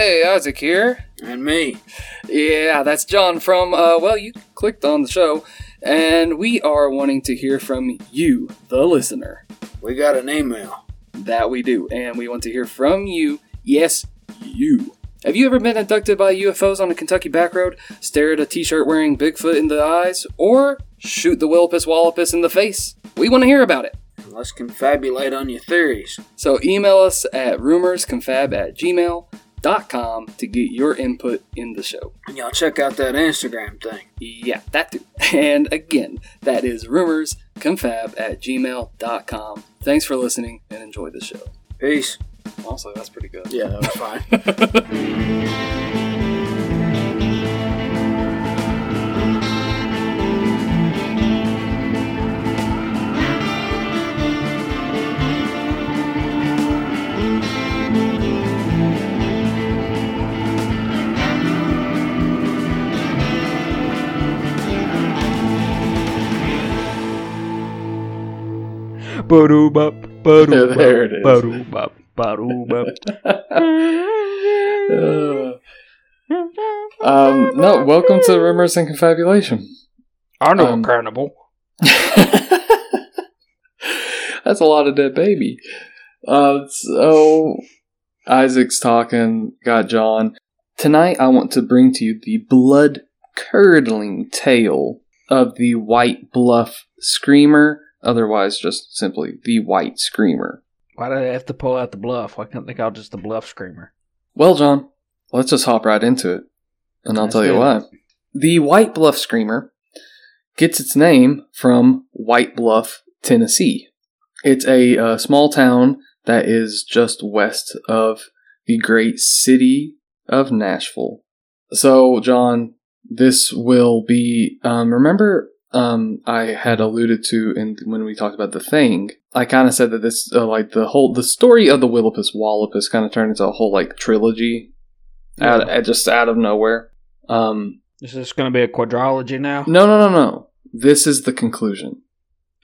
Hey, Isaac here. And me. Yeah, that's John from, uh, well, you clicked on the show, and we are wanting to hear from you, the listener. We got an email. That we do, and we want to hear from you. Yes, you. Have you ever been abducted by UFOs on a Kentucky back road, stare at a t shirt wearing Bigfoot in the eyes, or shoot the Willipus Wallopus in the face? We want to hear about it. Let's confabulate on your theories. So email us at rumorsconfab at gmail.com to get your input in the show. And y'all check out that Instagram thing. Yeah, that too. And again, that is rumorsconfab at gmail.com. Thanks for listening and enjoy the show. Peace. Also, that's pretty good. Yeah, that was fine. There it is. um, no, welcome to Rumors and Confabulation. I know Um, a carnival. That's a lot of dead baby. Uh, so Isaac's talking, got John. Tonight I want to bring to you the blood curdling tale of the White Bluff Screamer, otherwise just simply the White Screamer. Why do I have to pull out the bluff? Why can't they call just the bluff screamer? Well, John, let's just hop right into it, and I'll Let's tell you why. The White Bluff Screamer gets its name from White Bluff, Tennessee. It's a uh, small town that is just west of the great city of Nashville. So, John, this will be. Um, remember, um, I had alluded to in when we talked about the thing. I kind of said that this, uh, like the whole, the story of the Willipus Wallopus, kind of turned into a whole like trilogy, out Yeah. just out of nowhere. Um, Is this going to be a quadrology now? no, no, no, no. This is the conclusion.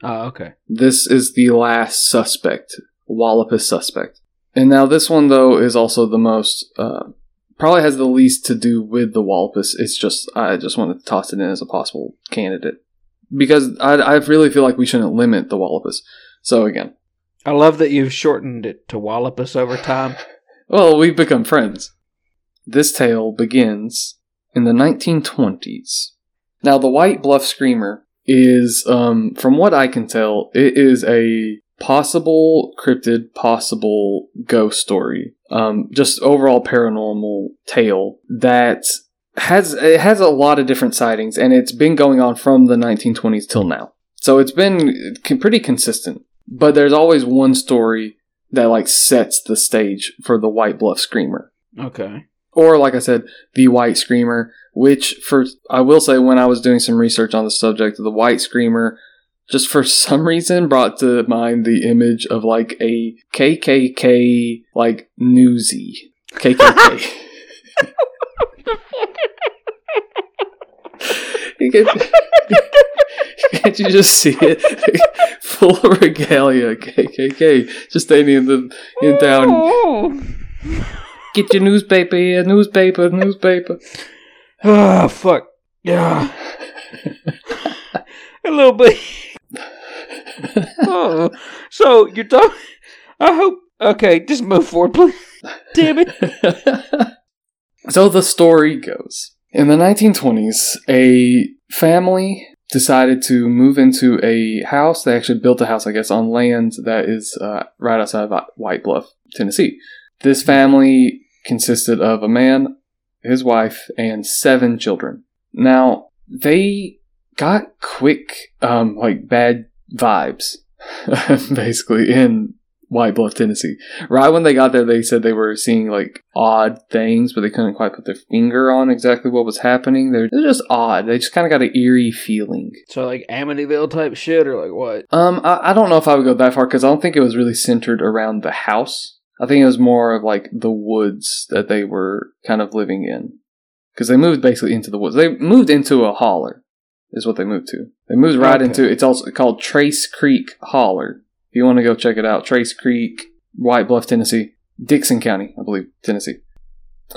Oh, okay. This is the last suspect, Wallopus suspect. And now this one though is also the most uh, probably has the least to do with the Wallopus. It's just I just want to toss it in as a possible candidate because I, I really feel like we shouldn't limit the Wallopus. So again, I love that you've shortened it to Wallopus over time. well we've become friends. This tale begins in the 1920s. Now the White Bluff Screamer is, um, from what I can tell, it is a possible cryptid, possible ghost story. Um, just overall paranormal tale that has it has a lot of different sightings, and it's been going on from the 1920s till now. So it's been pretty consistent. But there's always one story that like sets the stage for the White Bluff Screamer Okay. or like I said, the White Screamer, which for I will say when I was doing some research on the subject of the White Screamer, just for some reason brought to mind the image of like a KKK like newsy KKK. You can- Can't you just see it? Full of regalia, KKK, just standing in the in town. Get your newspaper here, newspaper, newspaper. Oh, fuck. Yeah. a little bit. oh. So, you're talking. I hope. Okay, just move forward, please. Damn it. so the story goes in the 1920s, a family decided to move into a house. They actually built a house, I guess, on land that is uh, right outside of White Bluff, Tennessee. This family consisted of a man, his wife, and seven children. Now, they got quick, um, like bad vibes, basically, in White Bluff, Tennessee. Right when they got there, they said they were seeing like odd things, but they couldn't quite put their finger on exactly what was happening. They're, they're just odd. They just kind of got an eerie feeling. So, like Amityville type shit, or like what? Um, I, I don't know if I would go that far because I don't think it was really centered around the house. I think it was more of like the woods that they were kind of living in. Because they moved basically into the woods. They moved into a holler, is what they moved to. They moved right Okay. into it's also called Trace Creek Holler. You want to go check it out, Trace Creek, White Bluff, Tennessee, Dickson County, I believe, Tennessee.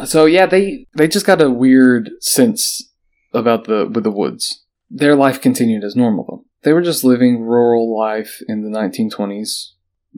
So yeah, they they just got a weird sense about the with the woods. Their life continued as normal though. They were just living rural life in the 1920s,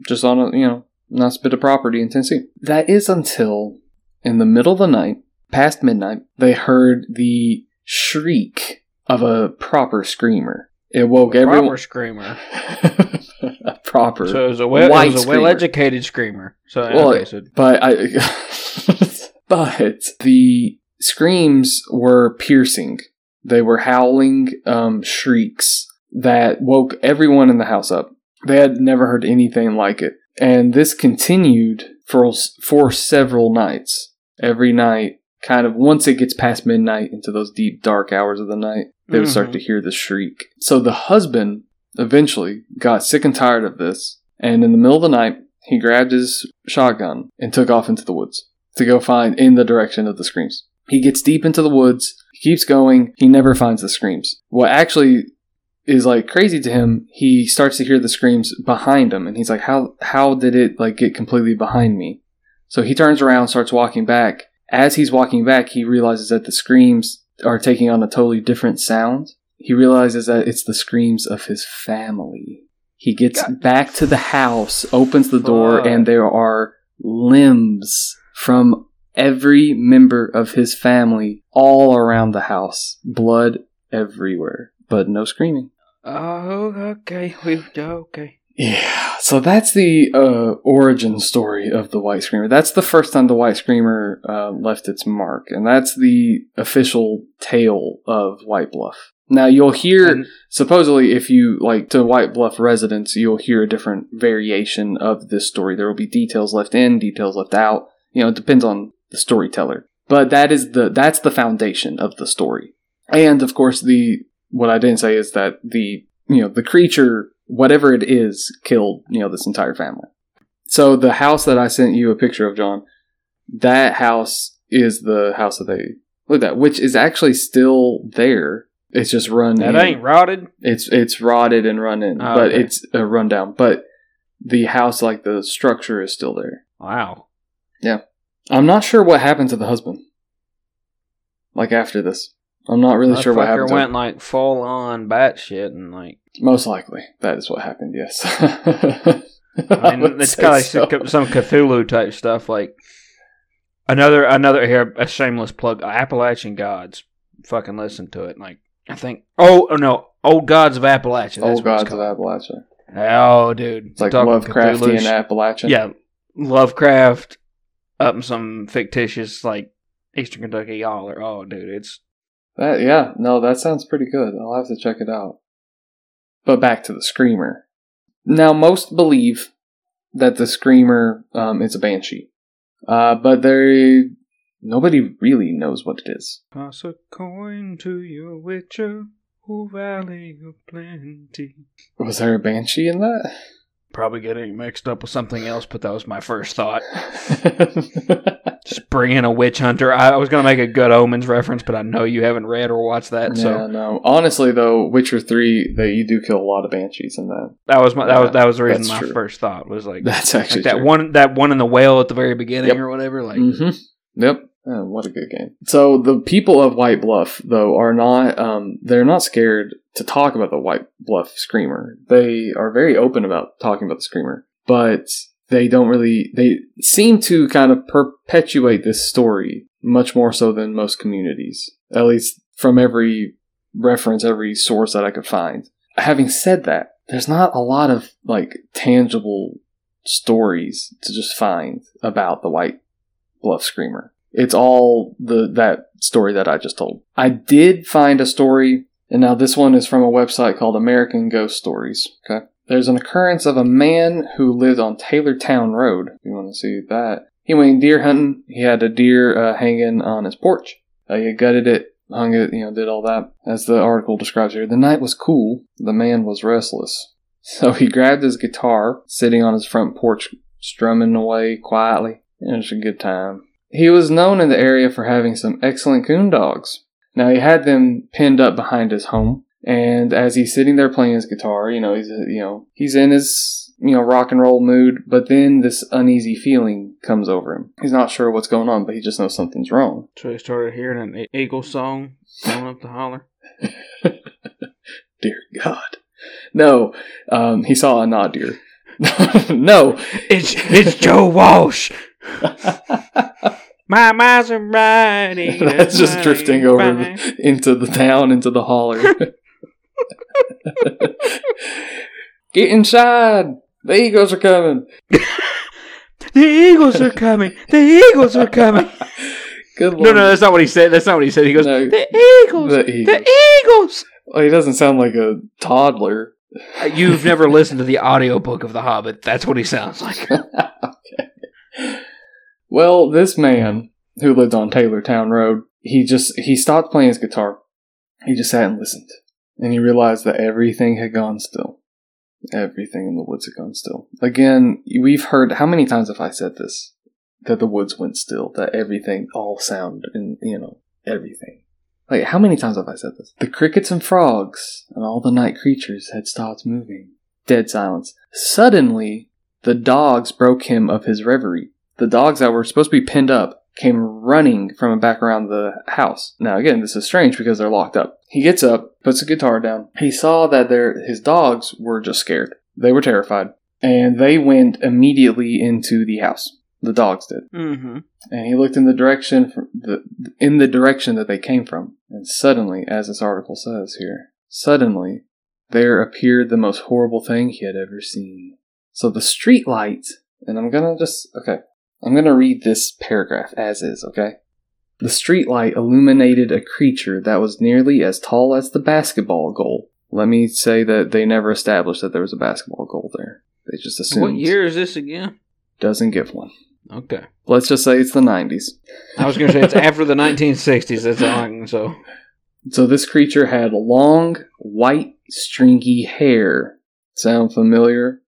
just on a you know nice bit of property in Tennessee. That is until in the middle of the night, past midnight, they heard the shriek of a proper screamer. It woke Proper everyone. screamer. a proper. So it was a well, it was a well educated screamer. So Well, okay, so but I, but the screams were piercing. They were howling um, shrieks that woke everyone in the house up. They had never heard anything like it, and this continued for for several nights. Every night, kind of once it gets past midnight into those deep dark hours of the night, they would start Mhm. to hear the shriek. So the husband eventually got sick and tired of this, and in the middle of the night, he grabbed his shotgun and took off into the woods to go find in the direction of the screams. He gets deep into the woods, he keeps going, he never finds the screams. What actually is like crazy to him, he starts to hear the screams behind him and he's like how how did it like get completely behind me? So he turns around, starts walking back. As he's walking back, he realizes that the screams are taking on a totally different sound. He realizes that it's the screams of his family. He gets God. back to the house, opens the door, and there are limbs from every member of his family all around the house. Blood everywhere, but no screaming. Oh, okay. We okay. Yeah, so that's the uh, origin story of the White Screamer. That's the first time the White Screamer uh, left its mark, and that's the official tale of White Bluff. Now you'll hear And- supposedly if you like to White Bluff residents, you'll hear a different variation of this story. There will be details left in, details left out. You know, it depends on the storyteller. But that is the that's the foundation of the story. And of course the what I didn't say is that the you know, the creature, whatever it is, killed, you know, this entire family. So the house that I sent you a picture of, John, that house is the house that they looked at, which is actually still there. It's just run That in. ain't rotted. It's it's rotted and run in, Oh, but okay. it's a rundown. But the house, like the structure, is still there. Wow. Yeah, I'm not sure what happened to the husband. Like after this, I'm not really sure what happened. To went like full on batshit and like. Most likely, that is what happened. Yes. I mean, it's kind of like some Cthulhu type stuff. Like another another here a shameless plug. Appalachian Gods. Fucking listen to it. Like I think. Oh, oh no, Old Gods of Appalachia. That's Old gods of. Appalachia. Oh, dude, It's like Lovecraftian Appalachian. Yeah, Lovecraft up in some fictitious like Eastern Kentucky y'all or oh, dude, it's That yeah, no, that sounds pretty good. I'll have to check it out. But back to the screamer. Now, most believe that the screamer um, is a banshee, uh, but there nobody really knows what it is. toss a coin to your witcher, who valley of plenty. Was there a banshee in that? Probably getting mixed up with something else, but that was my first thought. Just bring in a witch hunter. I, I was gonna make a good omens reference, but I know you haven't read or watched that, yeah, so no. Honestly, though, Witcher Three, they you do kill a lot of banshees in that. that was my that was that was the reason my true. first thought was like, That's like actually that true. one that one in the whale at the very beginning Yep. or whatever. Like, Mm-hmm. Yep. Oh, what a good game. So the people of White Bluff, though, are not um, they're not scared to talk about the White Bluff Screamer. They are very open about talking about the Screamer, but they don't really they seem to kind of perpetuate this story much more so than most communities. At least from every reference, every source that I could find. Having said that, there's not a lot of like tangible stories to just find about the White Bluff Screamer. It's all the that story that I just told. I did find a story, and now this one is from a website called American Ghost Stories. Okay. There's an occurrence of a man who lived on Taylortown Road. If you want to see that. He went deer hunting. He had a deer uh, hanging on his porch. Uh, he gutted it, hung it, you know, did all that. As the article describes here, the night was cool. The man was restless. So he grabbed his guitar, sitting on his front porch, strumming away quietly. It was a good time. He was known in the area for having some excellent coon dogs. Now he had them pinned up behind his home, and as he's sitting there playing his guitar, you know, he's you know he's in his you know, rock and roll mood, but then this uneasy feeling comes over him. He's not sure what's going on, but he just knows something's wrong. So he started hearing an eagle song going up the holler. Dear God. No, um, he saw a not deer. no, It's it's Joe Walsh. My Maserati. That's just drifting over the, into the town, into the holler. Get inside! The eagles are coming. The Eagles are coming. The Eagles are coming. Good No, lord. no, that's not what he said. That's not what he said. He goes, No. The Eagles. The The Eagles. Eagles. Well, he doesn't sound like a toddler. Uh, You've never listened to the audiobook of The Hobbit. That's what he sounds like. Well, this man who lived on Taylortown Road, he just he stopped playing his guitar. He just sat and listened, and he realized that everything had gone still. Everything in the woods had gone still. Again, we've heard how many times have I said this? That the woods went still. That everything, all sound, and you know everything. Like how many times have I said this? The crickets and frogs and all the night creatures had stopped moving. Dead silence. Suddenly, the dogs broke him of his reverie. The dogs that were supposed to be pinned up came running from back around the house. Now, again, this is strange because they're locked up. He gets up, puts the guitar down. He saw that their his dogs were just scared. They were terrified, and they went immediately into the house. The dogs did, Mm-hmm. and he looked in the direction from the in the direction that they came from. And suddenly, as this article says here, suddenly there appeared the most horrible thing he had ever seen. So the street light, and I'm gonna just okay, I'm gonna read this paragraph as is, okay? The street light illuminated a creature that was nearly as tall as the basketball goal. Let me say that they never established that there was a basketball goal there. They just assumed. What year is this again? Doesn't give one. Okay. Let's just say it's the 90s. I was going to say it's after the 1960s. That's all I can so. So this creature had long, white, stringy hair. Sound familiar?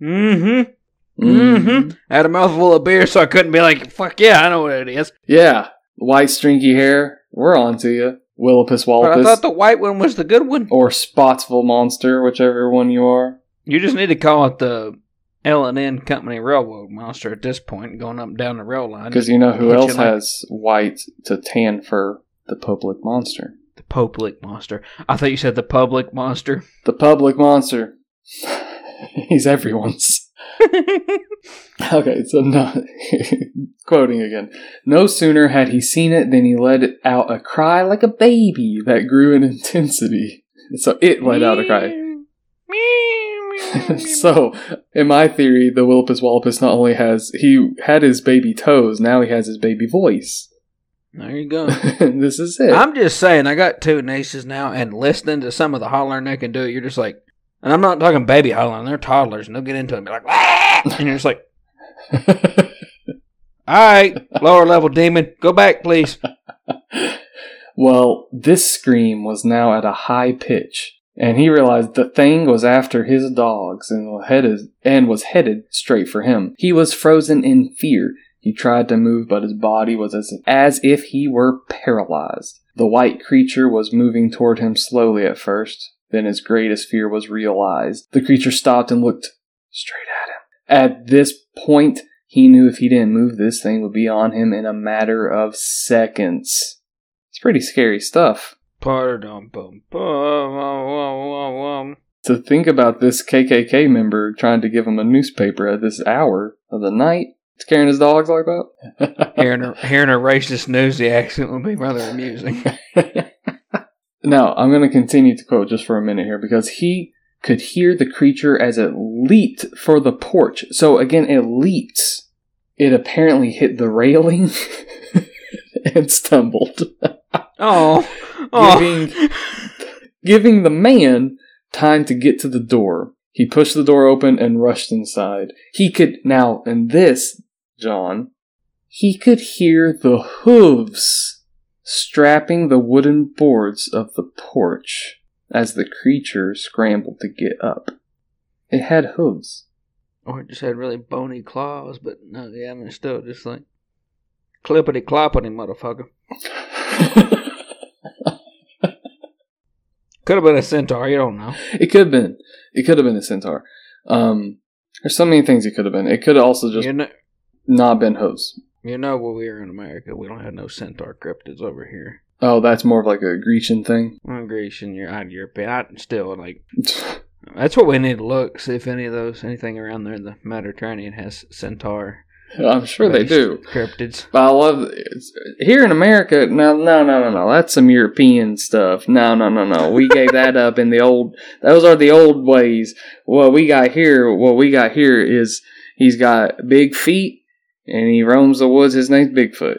Mm-hmm. Mm-hmm. I had a mouthful of beer, so I couldn't be like, fuck yeah, I know what it is. Yeah, white, stringy hair. We're on to you. Willipus But I thought the white one was the good one. or Spottsville Monster, whichever one you are. You just need to call it the L and N Company Railroad Monster at this point, going up and down the rail line. Because you know who else like- has white to tan fur? The public monster. the Public Monster. I thought you said the Public Monster. The public monster. He's everyone's. Okay, so no, quoting again. No sooner had he seen it than he let out a cry like a baby that grew in intensity. So it let out a cry. so, in my theory, the Willipus Wallopus not only has he had his baby toes, now he has his baby voice. there you go. this is it. I'm just saying, I got two nieces now, and listening to some of the hollering they can do, it, you're just like, and I'm not talking baby hollering, they're toddlers, and they'll get into it and be like, "Ah!" and you're just like, all right, lower level demon, go back, please. well, this scream was now at a high pitch, and he realized the thing was after his dogs and headed and was headed straight for him. He was frozen in fear. He tried to move, but his body was as, as if he were paralyzed. The white creature was moving toward him slowly at first. Then his greatest fear was realized. The creature stopped and looked straight at him. At this point, he knew if he didn't move, this thing would be on him in a matter of seconds. It's pretty scary stuff. To think about this KKK member trying to give him a newspaper at this hour of the night, scaring his dogs like that. Hearing a, hearing a racist newsy accent would be rather amusing. now, I'm going to continue to quote just for a minute here because he could hear the creature as it leaped for the porch. So again, it leaped. It apparently hit the railing and stumbled, Oh, oh. giving giving the man time to get to the door. He pushed the door open and rushed inside. He could now, and this, John, he could hear the hooves strapping the wooden boards of the porch as the creature scrambled to get up. It had hooves. Or it just had really bony claws, but no, yeah, I mean, still just like clippity cloppity, motherfucker. Could have been a centaur, you don't know. It could have been. It could have been a centaur. Um, There's so many things it could have been. It could have also just you know, not been hooves. You know, when we are in America, we don't have no centaur cryptids over here. Oh, that's more of like a Grecian thing. I'm Grecian, you're out of European. I still like. That's what we need to look see if any of those anything around there in the Mediterranean has centaur. I'm sure they do. cryptids. But I love here in America. No, no, no, no, no. That's some European stuff. No, no, no, no. We gave that up in the old. Those are the old ways. What we got here, what we got here is he's got big feet and he roams the woods. His name's Bigfoot.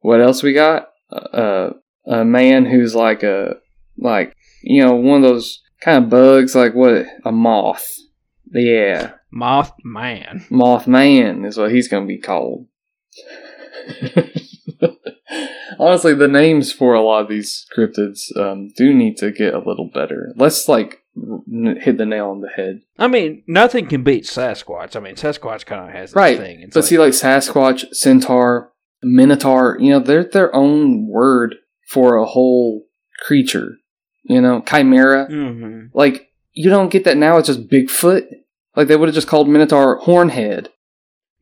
What else we got? Uh, a man who's like a like you know one of those kind of bugs, like what a moth. Yeah, Moth man. Mothman is what he's going to be called. Honestly, the names for a lot of these cryptids um, do need to get a little better. Let's like hit the nail on the head, I mean, nothing can beat Sasquatch. I mean, Sasquatch kind of has right? thing. It's but like- see, like Sasquatch, Centaur, Minotaur, you know, they're their own word for a whole creature. You know, Chimera. Mhm. Like you don't get that now. It's just Bigfoot. Like they would have just called Minotaur Hornhead.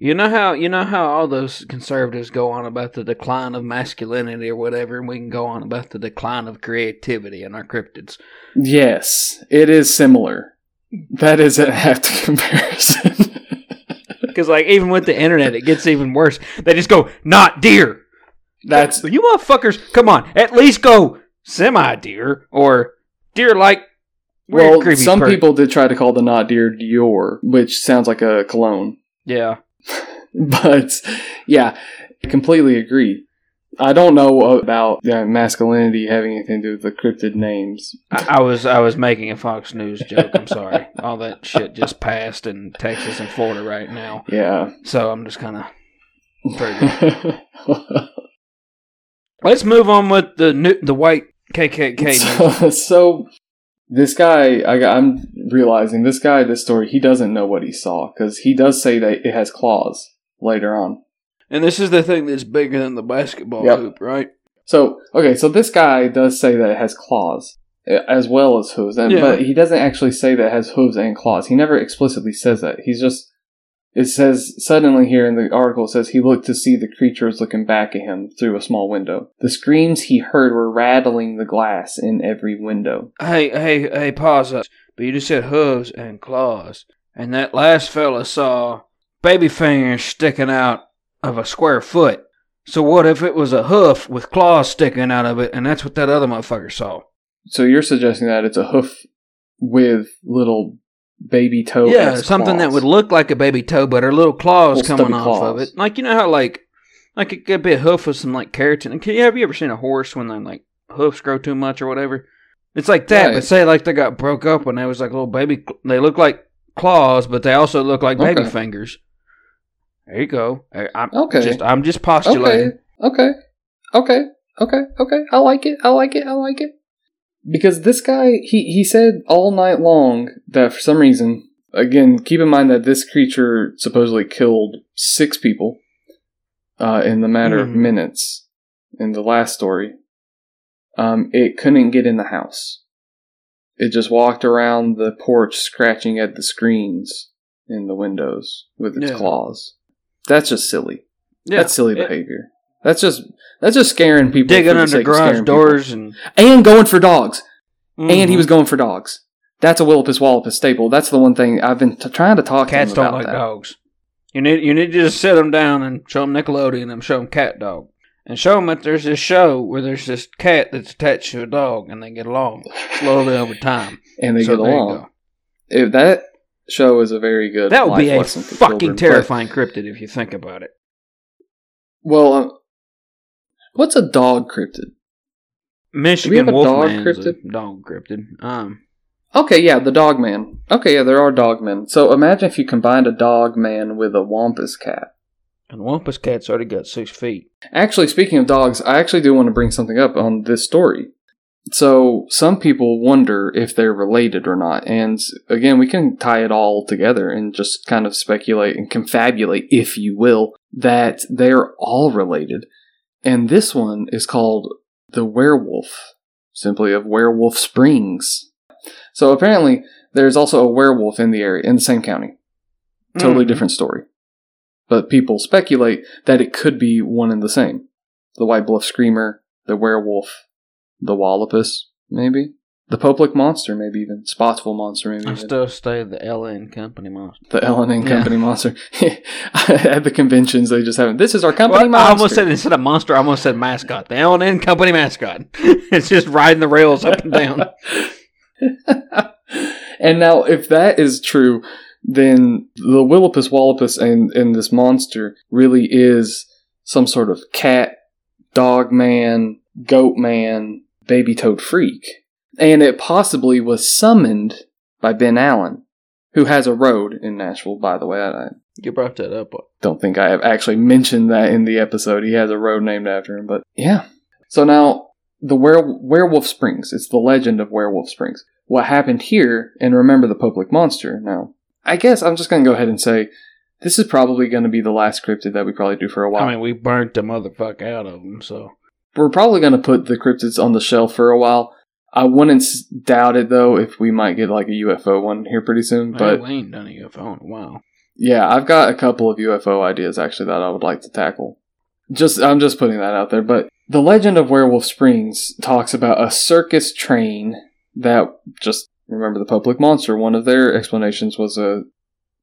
You know how you know how all those conservatives go on about the decline of masculinity or whatever, and we can go on about the decline of creativity in our cryptids. Yes, it is similar. That is an apt comparison. Because like even with the internet, it gets even worse. They just go not deer. That's you motherfuckers. Come on, at least go semi deer or deer like. well. Some people did try to call the not deer Dior, which sounds like a cologne. yeah. But yeah, I completely agree. I don't know about uh, masculinity having anything to do with the cryptid names. I, I was I was making a Fox News joke. I'm sorry. All that shit just passed in Texas and Florida right now, Yeah. so I'm just kind of. Let's move on with the new, the white KKK. so, so this guy, I, I'm realizing this guy, this story, he doesn't know what he saw because he does say that it has claws later on. And this is the thing that's bigger than the basketball Yep. hoop, right? So okay, so this guy does say that it has claws as well as hooves, and, Yeah. but he doesn't actually say that it has hooves and claws. He never explicitly says that. He's just it says suddenly here in the article it says he looked to see the creature was looking back at him through a small window. The screams he heard were rattling the glass in every window. Hey, hey, hey, pause us. But you just said hooves and claws. And that last fella saw baby fingers sticking out of a square foot. So what if it was a hoof with claws sticking out of it, and that's what that other motherfucker saw? So you're suggesting that it's a hoof with little baby toe. yeah, something that would look like a baby toe, but her little claws Little coming off of it. Like you know how like like it could be a hoof with some like keratin. And can- Have you ever seen a horse when their like hoofs grow too much or whatever? It's like that, Right. but say like they got broke up when they was like little baby. They look like claws, but they also look like baby Okay. fingers. There you go. I'm Okay. just I'm just Okay. postulating. Okay. Okay. Okay. Okay. I like it. I like it. I like it. Because this guy, he, he said all night long that for some reason, again, keep in mind that this creature supposedly killed six people uh, in the matter of Mhm. minutes in the last story. Um, it couldn't get in the house. It just walked around the porch scratching at the screens in the windows with its Yeah. claws. That's just silly. Yeah, That's silly it- behavior. That's just that's just scaring people. digging under garage scaring people. doors and and going for dogs. And he Mhm. was going for dogs. That's a Willipus Wallopus staple. That's the one thing I've been t- trying to talk Cats to don't like that. dogs. You need you need to just sit them down and show them Nickelodeon and show them Cat Dog. And show them that there's this show where there's this cat that's attached to a dog and they get along slowly over time. And they So get along. go. If that show is a very good. That would be a fucking children, but- terrifying cryptid if you think about it. well, um, what's a dog cryptid? Michigan a dog cryptid? dog cryptid. Um, Okay, yeah, the dog man. Okay, yeah, there are dog men. So imagine if you combined a dog man with a Wampus cat. and Wampus Cat's already got six feet. Actually, speaking of dogs, I actually do want to bring something up on this story. So, some people wonder if they're related or not. And again, we can tie it all together and just kind of speculate and confabulate, if you will, that they're all related. And this one is called the werewolf, simply of Werewolf Springs. So, apparently, there's also a werewolf in the area, in the same county. Totally Mhm. different story. But people speculate that it could be one and the same. The White Bluff Screamer, the werewolf, the Wallopus, maybe. The Pope Lick Monster, maybe even. Spottsville Monster, maybe I even. still stay the LN Company monster. the and Yeah. Company Monster. At the conventions, they just haven't. this is our company Well, monster. I almost said instead of monster, I almost said mascot. The LN Company mascot. it's just riding the rails up and down. and now, if that is true, then the Willipus Wallopus and, and this monster really is some sort of cat, dog man, goat man, baby toad freak. And it possibly was summoned by Ben Allen, who has a road in Nashville, by the way. I, You brought that up. don't think I have actually mentioned that in the episode. He has a road named after him, but yeah. So now the were- Werewolf Springs. It's the legend of Werewolf Springs. What happened here, and remember the Pope Lick Monster. Now, I guess I'm just going to go ahead and say this is probably going to be the last cryptid that we probably do for a while. I mean, we burnt the motherfucker out of them, so. We're probably going to put the cryptids on the shelf for a while. I wouldn't doubt it though if we might get like a UFO one here pretty soon, but we ain't done a UFO in a while. Yeah, I've got a couple of UFO ideas actually that I would like to tackle. Just I'm just putting that out there, but the legend of Werewolf Springs talks about a circus train that just remember the Pope Lick monster. One of their explanations was a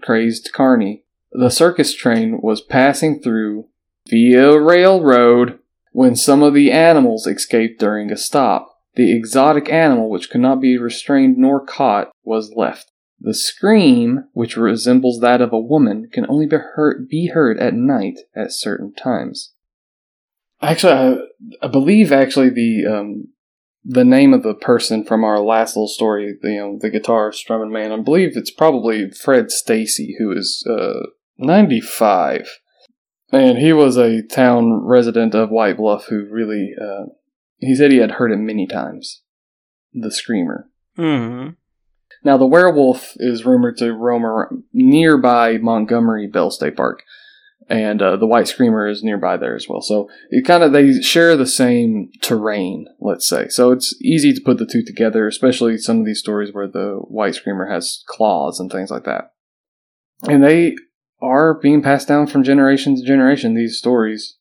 crazed carny. The circus train was passing through via railroad when some of the animals escaped during a stop. The exotic animal, which could not be restrained nor caught, was left. The scream, which resembles that of a woman, can only be heard, be heard at night at certain times. Actually, I, I believe actually the um, the name of the person from our last little story, the know, the guitar strumming man, I believe it's probably Fred Stacy, who is uh, ninety five, and he was a town resident of White Bluff who really uh, he said he had heard it many times. The screamer. Mm-hmm. Now, the werewolf is rumored to roam around nearby Montgomery Bell State Park, and uh, the white screamer is nearby there as well. So it kind of they share the same terrain, let's say. So it's easy to put the two together, especially some of these stories where the white screamer has claws and things like that. And they are being passed down from generation to generation. These stories,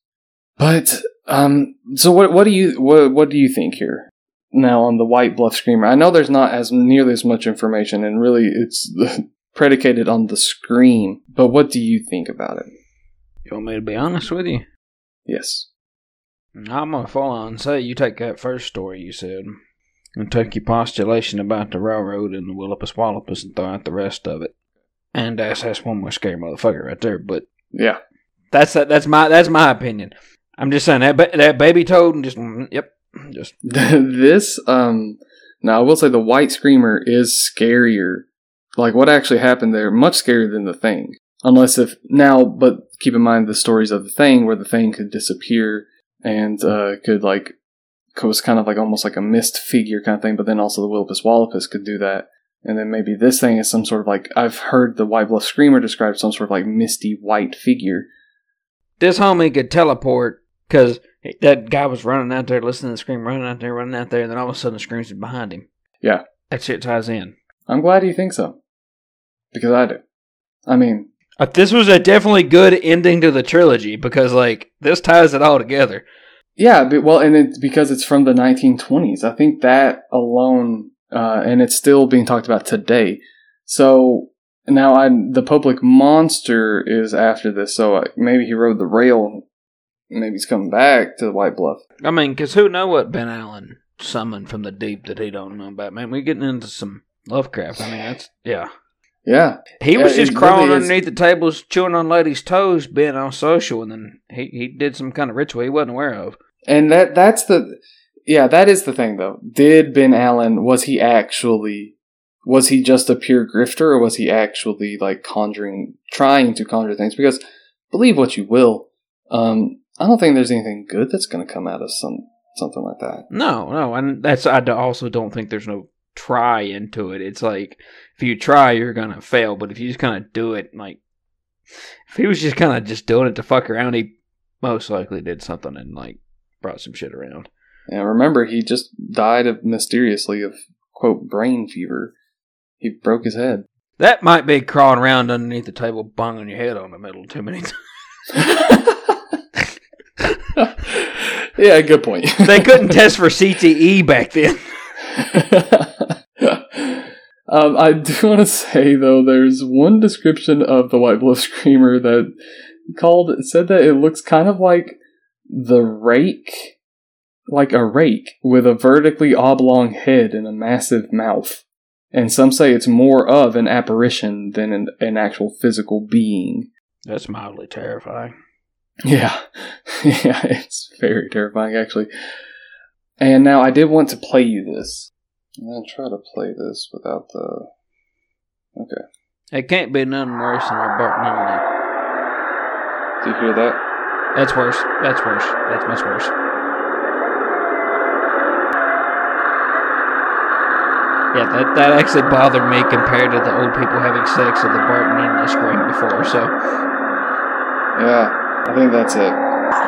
but um, so what? What do you what What do you think here? now on the White Bluff Screamer. I know there's not as nearly as much information, and really it's predicated on the scream. But what do you think about it? You want me to be honest with you? Yes. I'm gonna fall on and say you take that first story you said, and take your postulation about the railroad and the Willipus Wallopus and throw out the rest of it. And that's that's one more scary motherfucker right there. But Yeah. that's that, that's my that's my opinion. I'm just saying that ba- that baby toad and just mm, yep, just this um now I will say the White Screamer is scarier. Like what actually happened there, much scarier than the thing. Unless if now, but keep in mind the stories of the thing where the thing could disappear and uh, could like was kind of like almost like a mist figure kind of thing. But then also the Willipus Wallopus could do that. And then maybe this thing is some sort of like I've heard the White Bluff Screamer describe some sort of like misty white figure. this homie could teleport because that guy was running out there listening to the scream, running out there, running out there, and then all of a sudden the screams are behind him. Yeah. That shit ties in. I'm glad you think so because I do. I mean, Uh, this was a definitely good ending to the trilogy because, like, this ties it all together. Yeah, but, well, and it's because it's from the 1920s. I think that alone, uh, and it's still being talked about today. So now, I the Pope Lick monster is after this. So uh, maybe he rode the rail. Maybe he's coming back to the White Bluff. I mean, because who know what Ben Allen summoned from the deep that he don't know about? Man, we're getting into some Lovecraft. I mean, that's yeah. Yeah, He was Yeah, just crawling really is. underneath the tables, chewing on ladies' toes, being all social, and then he, he did some kind of ritual he wasn't aware of. and that that's the yeah that is the thing though. Did Ben Allen was he actually was he just a pure grifter or was he actually like conjuring trying to conjure things? Because believe what you will, um, I don't think there's anything good that's going to come out of some something like that. No, no, and that's I also don't think there's no try into it. It's like if you try, you're gonna fail. But if you just kind of do it, like if he was just kind of just doing it to fuck around, he most likely did something and like brought some shit around. And remember, he just died of mysteriously of quote brain fever. He broke his head. That might be crawling around underneath the table, bunging your head on the middle too many times. yeah, good point. they couldn't test for CTE back then. um, I do want to say though, there's one description of the white bluff screamer that called said that it looks kind of like the rake, like a rake with a vertically oblong head and a massive mouth. And some say it's more of an apparition than an, an actual physical being. That's mildly terrifying. Yeah. yeah, it's very terrifying actually. And now I did want to play you this. I'm gonna try to play this without the Okay. It can't be none worse than a Bart Nunley. Do you hear that? That's worse. That's worse. That's much worse. Yeah, that, that actually bothered me compared to the old people having sex at the Bart Nunley screen before, so. Yeah, I think that's it.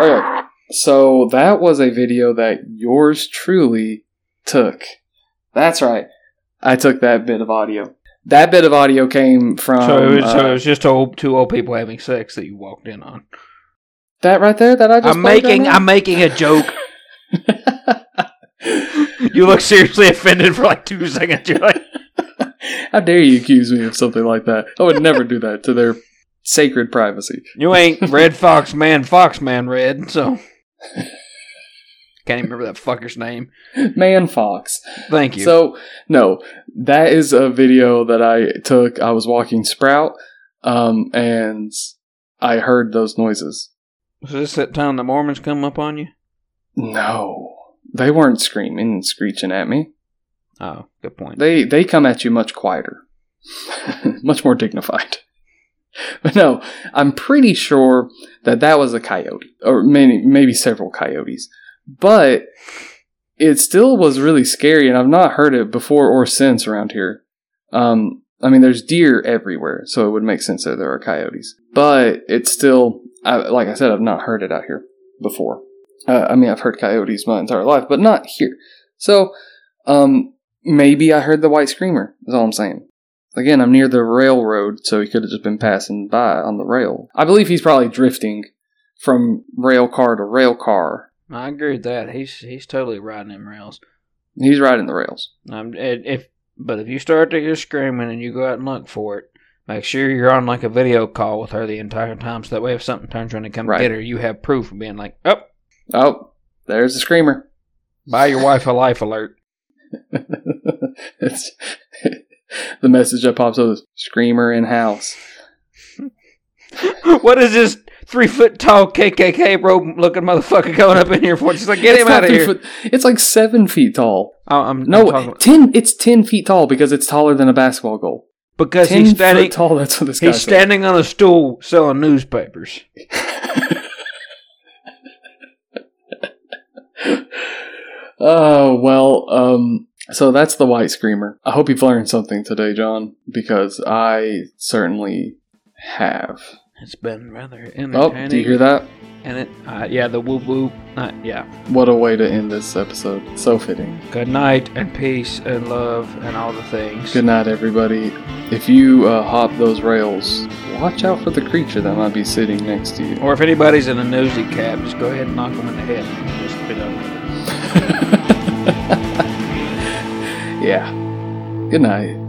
Okay. So that was a video that yours truly took. That's right. I took that bit of audio. That bit of audio came from. So it was, uh, so it was just old, two old people having sex that you walked in on. that right there that I just I'm played right making? I'm making a joke. you look seriously offended for like two seconds. You're like, How dare you accuse me of something like that? I would never do that to their sacred privacy. you ain't Red Fox Man, Fox Man Red. So can't even remember that fucker's name. Man Fox. Thank you. So, no, that is a video that I took. I was walking Sprout, um, and I heard those noises. was this that time the Mormons come up on you? No, they weren't screaming and screeching at me. Oh, good point. They they come at you much quieter, much more dignified. But no, I'm pretty sure that that was a coyote, or maybe maybe several coyotes. But it still was really scary, and I've not heard it before or since around here. Um, I mean, there's deer everywhere, so it would make sense that there are coyotes. But it's still, I, like I said, I've not heard it out here before. Uh, I mean, I've heard coyotes my entire life, but not here. So, um, maybe I heard the white screamer. Is all I'm saying. Again, I'm near the railroad, so he could have just been passing by on the rail. I believe he's probably drifting from rail car to rail car. I agree with that. He's he's totally riding them rails. He's riding the rails. Um, if but if you start to hear screaming and you go out and look for it, make sure you're on like a video call with her the entire time, so that way if something turns around and come Right. get her, you have proof of being like, oh, Oh, there's the screamer. buy your wife a life alert. it's the message that pops up is screamer in house. what is this three foot tall KKK robe looking motherfucker going up in here for? She's like, get It's him out of here. foot- it's like seven feet tall. Oh, I'm, I'm No, talking- ten. It's ten feet tall because it's taller than a basketball goal. because ten he's standing. tall. That's what this guy's He's standing on a stool selling newspapers. Oh well, um, so that's the white screamer. I hope you've learned something today, John, because I certainly have. It's been rather Oh, entertaining. do you hear that? And it, uh, yeah, the whoop whoop. Uh, yeah. What a way to end this episode. So fitting. Good night and peace and love and all the things. Good night, everybody. If you uh, hop those rails, watch out for the creature that might be sitting next to you. Or if anybody's in a nosy cab, just go ahead and knock them in the head. Just be done with it. Yeah. Good night.